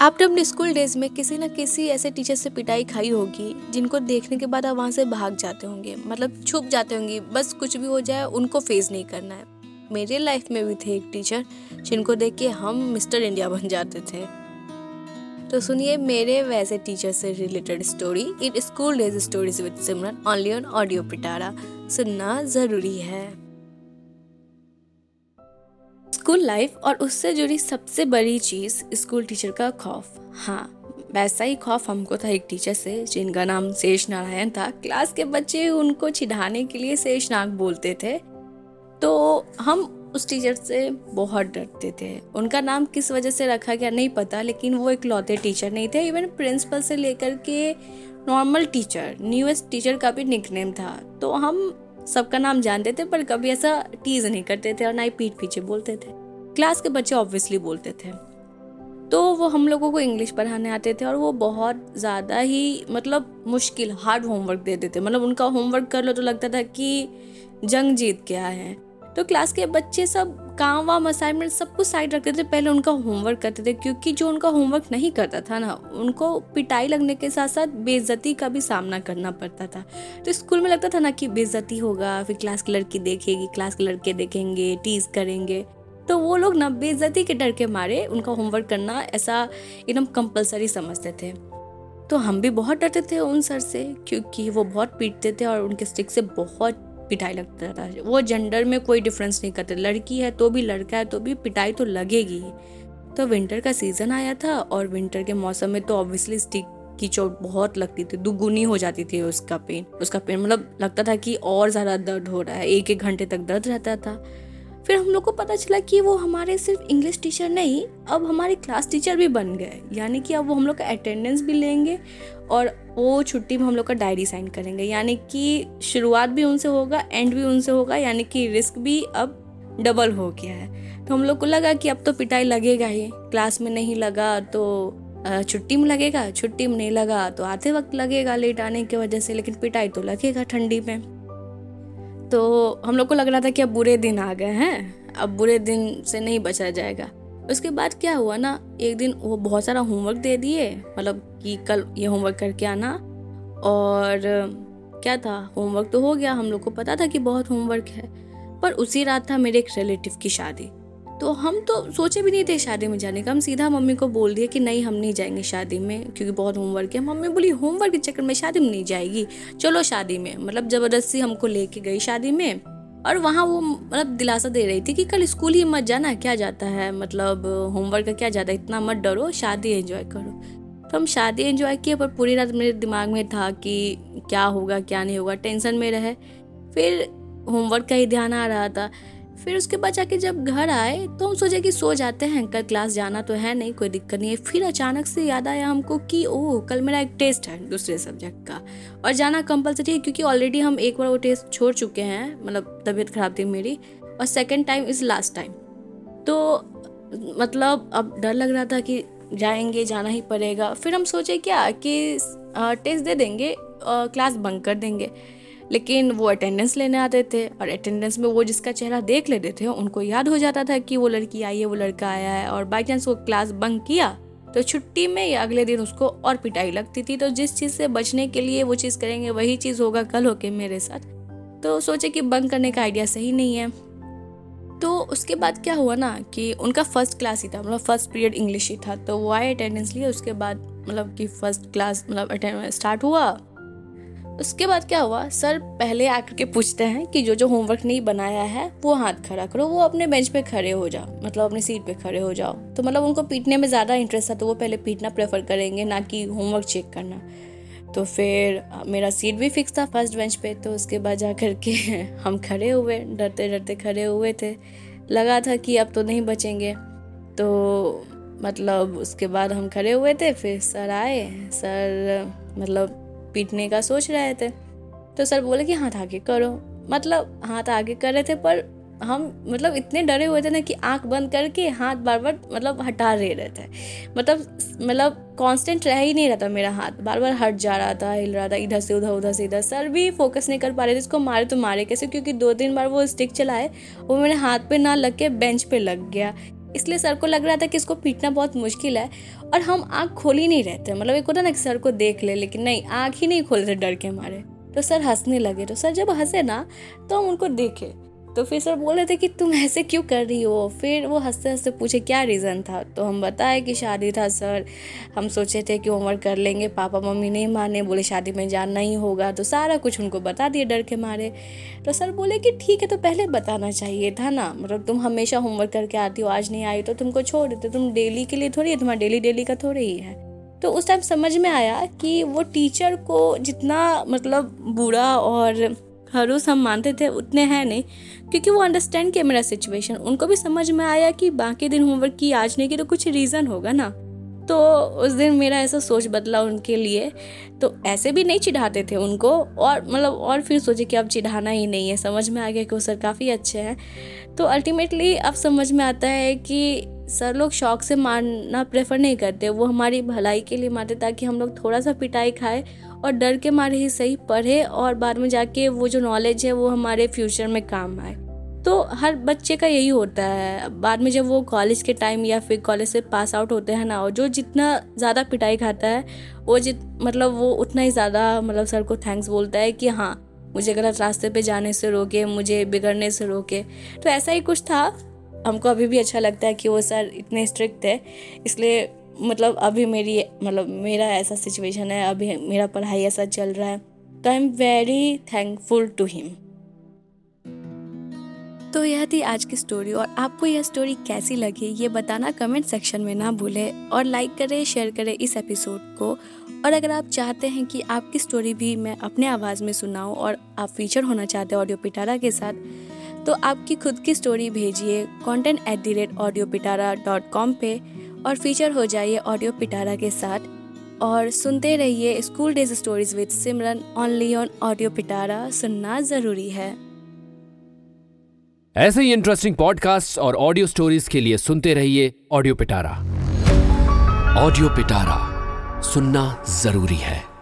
आपने अपने school days में किसी न किसी ऐसे टीचर से पिटाई खाई होगी, जिनको देखने के बाद आप वहाँ से भाग जाते होंगे। मतलब छुप जाते होंगे, बस कुछ भी हो जाए, उनको फेस नहीं करना है। मेरे लाइफ में भी थे एक टीचर जिनको देख के हम मिस्टर इंडिया बन जाते थे। तो सुनिए मेरे वैसे टीचर से related story in school days stories with Simran only on audio Pitara सुनना ज़रूरी है। स्कूल लाइफ और उससे जुड़ी सबसे बड़ी चीज़ स्कूल टीचर का खौफ। हाँ वैसा ही खौफ हमको था एक टीचर से, जिनका नाम शेष नारायण था। क्लास के बच्चे उनको छिड़ाने के लिए शेष नाग बोलते थे। तो हम उस टीचर से बहुत डरते थे। उनका नाम किस वजह से रखा गया नहीं पता, लेकिन वो एक लौते टीचर नहीं थे। इवन प्रिंसिपल से लेकर के नॉर्मल टीचर, न्यूएस्ट टीचर का भी निकनेम था। तो हम सबका नाम जानते थे, पर कभी ऐसा टीज नहीं करते थे और ना ही पीठ पीछे बोलते थे। क्लास के बच्चे ऑब्वियसली बोलते थे। तो वो हम लोगों को इंग्लिश पढ़ाने आते थे और वो बहुत ज़्यादा ही मतलब मुश्किल हार्ड होमवर्क दे देते। मतलब उनका होमवर्क कर लो तो लगता था कि जंग जीत गया है। तो क्लास के बच्चे सब काम वाम असाइनमेंट सब कुछ साइड रखते थे। पहले उनका होमवर्क करते थे क्योंकि जो उनका होमवर्क नहीं करता था ना, उनको पिटाई लगने के साथ साथ बेइज्जती का भी सामना करना पड़ता था। तो स्कूल में लगता था ना कि बेइज्जती होगा, फिर क्लास की लड़की देखेगी क्लास के लड़के देखेंगे टीज करेंगे। तो वो लोग ना बेइज्जती के डर के मारे उनका होमवर्क करना ऐसा एकदम कंपलसरी समझते थे। तो हम भी बहुत डरते थे उन सर से, क्योंकि वो बहुत पीटते थे और उनके स्टिक से बहुत पिटाई लगता था। वो जेंडर में कोई डिफरेंस नहीं करते। लड़की है तो भी लड़का है तो भी पिटाई तो लगेगी। तो विंटर का सीज़न आया था और विंटर के मौसम में तो ऑब्वियसली स्टिक की चोट बहुत लगती थी, दुगुनी हो जाती थी उसका पेन उसका पेन मतलब लगता था कि और ज़्यादा दर्द हो रहा है एक एक घंटे तक दर्द रहता था। फिर हम लोग को पता चला कि वो हमारे सिर्फ़ इंग्लिश टीचर नहीं, अब हमारे क्लास टीचर भी बन गए। यानी कि अब वो हम लोग का अटेंडेंस भी लेंगे और वो छुट्टी में हम लोग का डायरी साइन करेंगे। यानी कि शुरुआत भी उनसे होगा एंड भी उनसे होगा, यानी कि रिस्क भी अब डबल हो गया है। तो हम लोग को लगा कि अब तो पिटाई लगेगा ही। क्लास में नहीं लगा तो छुट्टी में लगेगा, छुट्टी में नहीं लगा तो आते वक्त लगेगा लेट आने की वजह से, लेकिन पिटाई तो लगेगा ठंडी में। तो हम लोग को लग रहा था कि अब बुरे दिन आ गए हैं, अब बुरे दिन से नहीं बचा जाएगा। उसके बाद क्या हुआ ना, एक दिन वो बहुत सारा होमवर्क दे दिए मतलब कि कल ये होमवर्क करके आना। और क्या था होमवर्क तो हो गया, हम लोग को पता था कि बहुत होमवर्क है, पर उसी रात था मेरे एक रिलेटिव की शादी। तो हम तो सोचे भी नहीं थे शादी में जाने का। हम सीधा मम्मी को बोल दिए कि नहीं, हम नहीं जाएँगे शादी में, क्योंकि बहुत होमवर्क है। मम्मी बोली होमवर्क के चक्कर में शादी में नहीं जाएगी। चलो शादी में। मतलब ज़बरदस्ती हमको लेके गई शादी में। और वहाँ वो मतलब दिलासा दे रही थी कि कल स्कूल ही मत जाना, क्या जाता है? मतलब होमवर्क का क्या जाता है? इतना मत डरो, शादी एंजॉय करो। तो हम शादी एंजॉय किए, पर पूरी रात मेरे दिमाग में था कि क्या होगा, क्या नहीं होगा, टेंशन में रहे। फिर होमवर्क का ही ध्यान आ रहा था। फिर उसके बाद जाके जब घर आए तो हम सोचे कि सो जाते हैं। कल क्लास जाना तो है नहीं, कोई दिक्कत नहीं है। फिर अचानक से याद आया हमको कि, ओह, कल मेरा एक टेस्ट है दूसरे सब्जेक्ट का। और जाना कंपलसरी है क्योंकि ऑलरेडी हम एक बार वो टेस्ट छोड़ चुके हैं मतलब तबीयत खराब थी मेरी, और second time is last time तो मतलब अब डर लग रहा था कि जाएँगे, जाना ही पड़ेगा। फिर हम सोचे क्या कि टेस्ट दे देंगे क्लास बंक कर देंगे। लेकिन वो अटेंडेंस लेने आते थे और अटेंडेंस में वो जिसका चेहरा देख लेते थे, उनको याद हो जाता था कि वो लड़की आई है, वो लड़का आया है और बाई चांस वो क्लास बंक किया तो छुट्टी में या अगले दिन उसको और पिटाई लगती थी। तो जिस चीज़ से बचने के लिए वो चीज़ करेंगे, वही चीज़ होगा कल होके मेरे साथ। तो सोचे कि बंक करने का आइडिया सही नहीं है। तो उसके बाद क्या हुआ ना कि उनका फ़र्स्ट क्लास ही था मतलब फ़र्स्ट पीरियड इंग्लिश ही था। तो वो आए अटेंडेंस लिए, उसके बाद मतलब कि फ़र्स्ट क्लास मतलब स्टार्ट हुआ। उसके बाद क्या हुआ? सर पहले आकर के पूछते हैं कि जो जो होमवर्क नहीं बनाया है, वो हाथ खड़ा करो, वो अपने बेंच पे खड़े हो जाओ मतलब अपनी सीट पे खड़े हो जाओ। तो मतलब उनको पीटने में ज़्यादा इंटरेस्ट था तो वो पहले पीटना प्रेफर करेंगे, ना कि होमवर्क चेक करना। तो फिर मेरा सीट भी फिक्स था फ़र्स्ट बेंच पे तो उसके बाद जा कर के हम खड़े हुए डरते डरते खड़े हुए थे। लगा था कि अब तो नहीं बचेंगे। तो मतलब उसके बाद हम खड़े हुए थे, फिर सर आए। सर मतलब पीटने का सोच रहे थे। तो सर बोले कि हाथ आगे करो। मतलब हाथ आगे कर रहे थे, पर हम मतलब इतने डरे हुए थे ना कि आँख बंद करके हाथ बार बार मतलब हटा रहे रहे थे। मतलब मतलब कांस्टेंट रह ही नहीं रहा था मेरा हाथ। बार बार हट जा रहा था, हिल रहा था, इधर से, उधर उधर से, इधर। सर भी फोकस नहीं कर पा रहे थे इसको मारे तो मारे कैसे, क्योंकि दो तीन बार वो स्टिक चलाए, वो मेरे हाथ पे ना लग के बेंच पे लग गया। इसलिए सर को लग रहा था कि इसको पीटना बहुत मुश्किल है और हम आँख खोल ही नहीं रहते मतलब एक होता ना कि सर को देख ले, लेकिन नहीं, आँख ही नहीं खोलते डर के मारे तो सर हंसने लगे। तो सर जब हंसे ना तो हम उनको देखे। तो फिर सर बोल रहे थे कि तुम ऐसे क्यों कर रही हो? फिर वो हँसते हँसते पूछे, क्या रीज़न था? तो हम बताए कि शादी था, सर, हम सोचे थे कि होमवर्क कर लेंगे, पापा मम्मी नहीं माने, बोले शादी में जानना ही होगा। तो सारा कुछ उनको बता दिए डर के मारे। तो सर बोले कि ठीक है तो पहले बताना चाहिए था ना। मतलब तुम हमेशा होमवर्क करके आती हो, आज नहीं आई तो तुमको छोड़ देते, तुम डेली के लिए थोड़ी है, तुम्हारा डेली डेली का थोड़ी ही है। तो उस टाइम समझ में आया कि वो टीचर को जितना मतलब बुरा और हरूस हम मानते थे, उतने हैं नहीं। क्योंकि वो अंडरस्टैंड किया मेरा सिचुएशन उनको भी समझ में आया कि बाकी दिन होमवर्क की आज नहीं की तो कुछ रीज़न होगा ना। तो उस दिन मेरा ऐसा सोच बदला उनके लिए। तो ऐसे भी नहीं चिढ़ाते थे उनको। और मतलब और फिर सोचे कि अब चिढ़ाना ही नहीं है। समझ में आ गया कि वो सर काफ़ी अच्छे हैं। तो अल्टीमेटली अब समझ में आता है कि सर लोग शौक से मारना प्रेफर नहीं करते। वो हमारी भलाई के लिए मारते ताकि हम लोग थोड़ा सा पिटाई खाए। और डर के मारे ही सही पढ़े और बाद में जाके वो जो नॉलेज है वो हमारे फ्यूचर में काम आए। तो हर बच्चे का यही होता है। बाद में जब वो कॉलेज के टाइम या फिर कॉलेज से पास आउट होते हैं ना, और जो जितना ज़्यादा पिटाई खाता है, वो जित मतलब वो उतना ही ज़्यादा मतलब सर को थैंक्स बोलता है कि हाँ मुझे गलत रास्ते पे जाने से रोके, मुझे बिगड़ने से रोके। तो ऐसा ही कुछ था। हमको अभी भी अच्छा लगता है कि वो सर इतने स्ट्रिक्ट थे, इसलिए मतलब अभी मेरी मतलब मेरा ऐसा सिचुएशन है, अभी मेरा पढ़ाई ऐसा चल रहा है तो I am very thankful to him तो यह थी आज की स्टोरी और आपको यह स्टोरी कैसी लगी, ये बताना कमेंट सेक्शन में ना भूलें और लाइक करें शेयर करें इस एपिसोड को। और अगर आप चाहते हैं कि आपकी स्टोरी भी मैं अपने आवाज़ में सुनाऊं और आप फीचर होना चाहते हैं ऑडियो पिटारा के साथ तो आपकी खुद की स्टोरी भेजिए content at the rate audio Pitara dot com पे। और फीचर हो जाइए ऑडियो पिटारा के साथ। और सुनते रहिए school days stories with Simran only on audio Pitara. सुनना ज़रूरी है। ऐसे ही इंटरेस्टिंग पॉडकास्ट और ऑडियो स्टोरीज के लिए सुनते रहिए ऑडियो पिटारा। ऑडियो पिटारा, सुनना ज़रूरी है।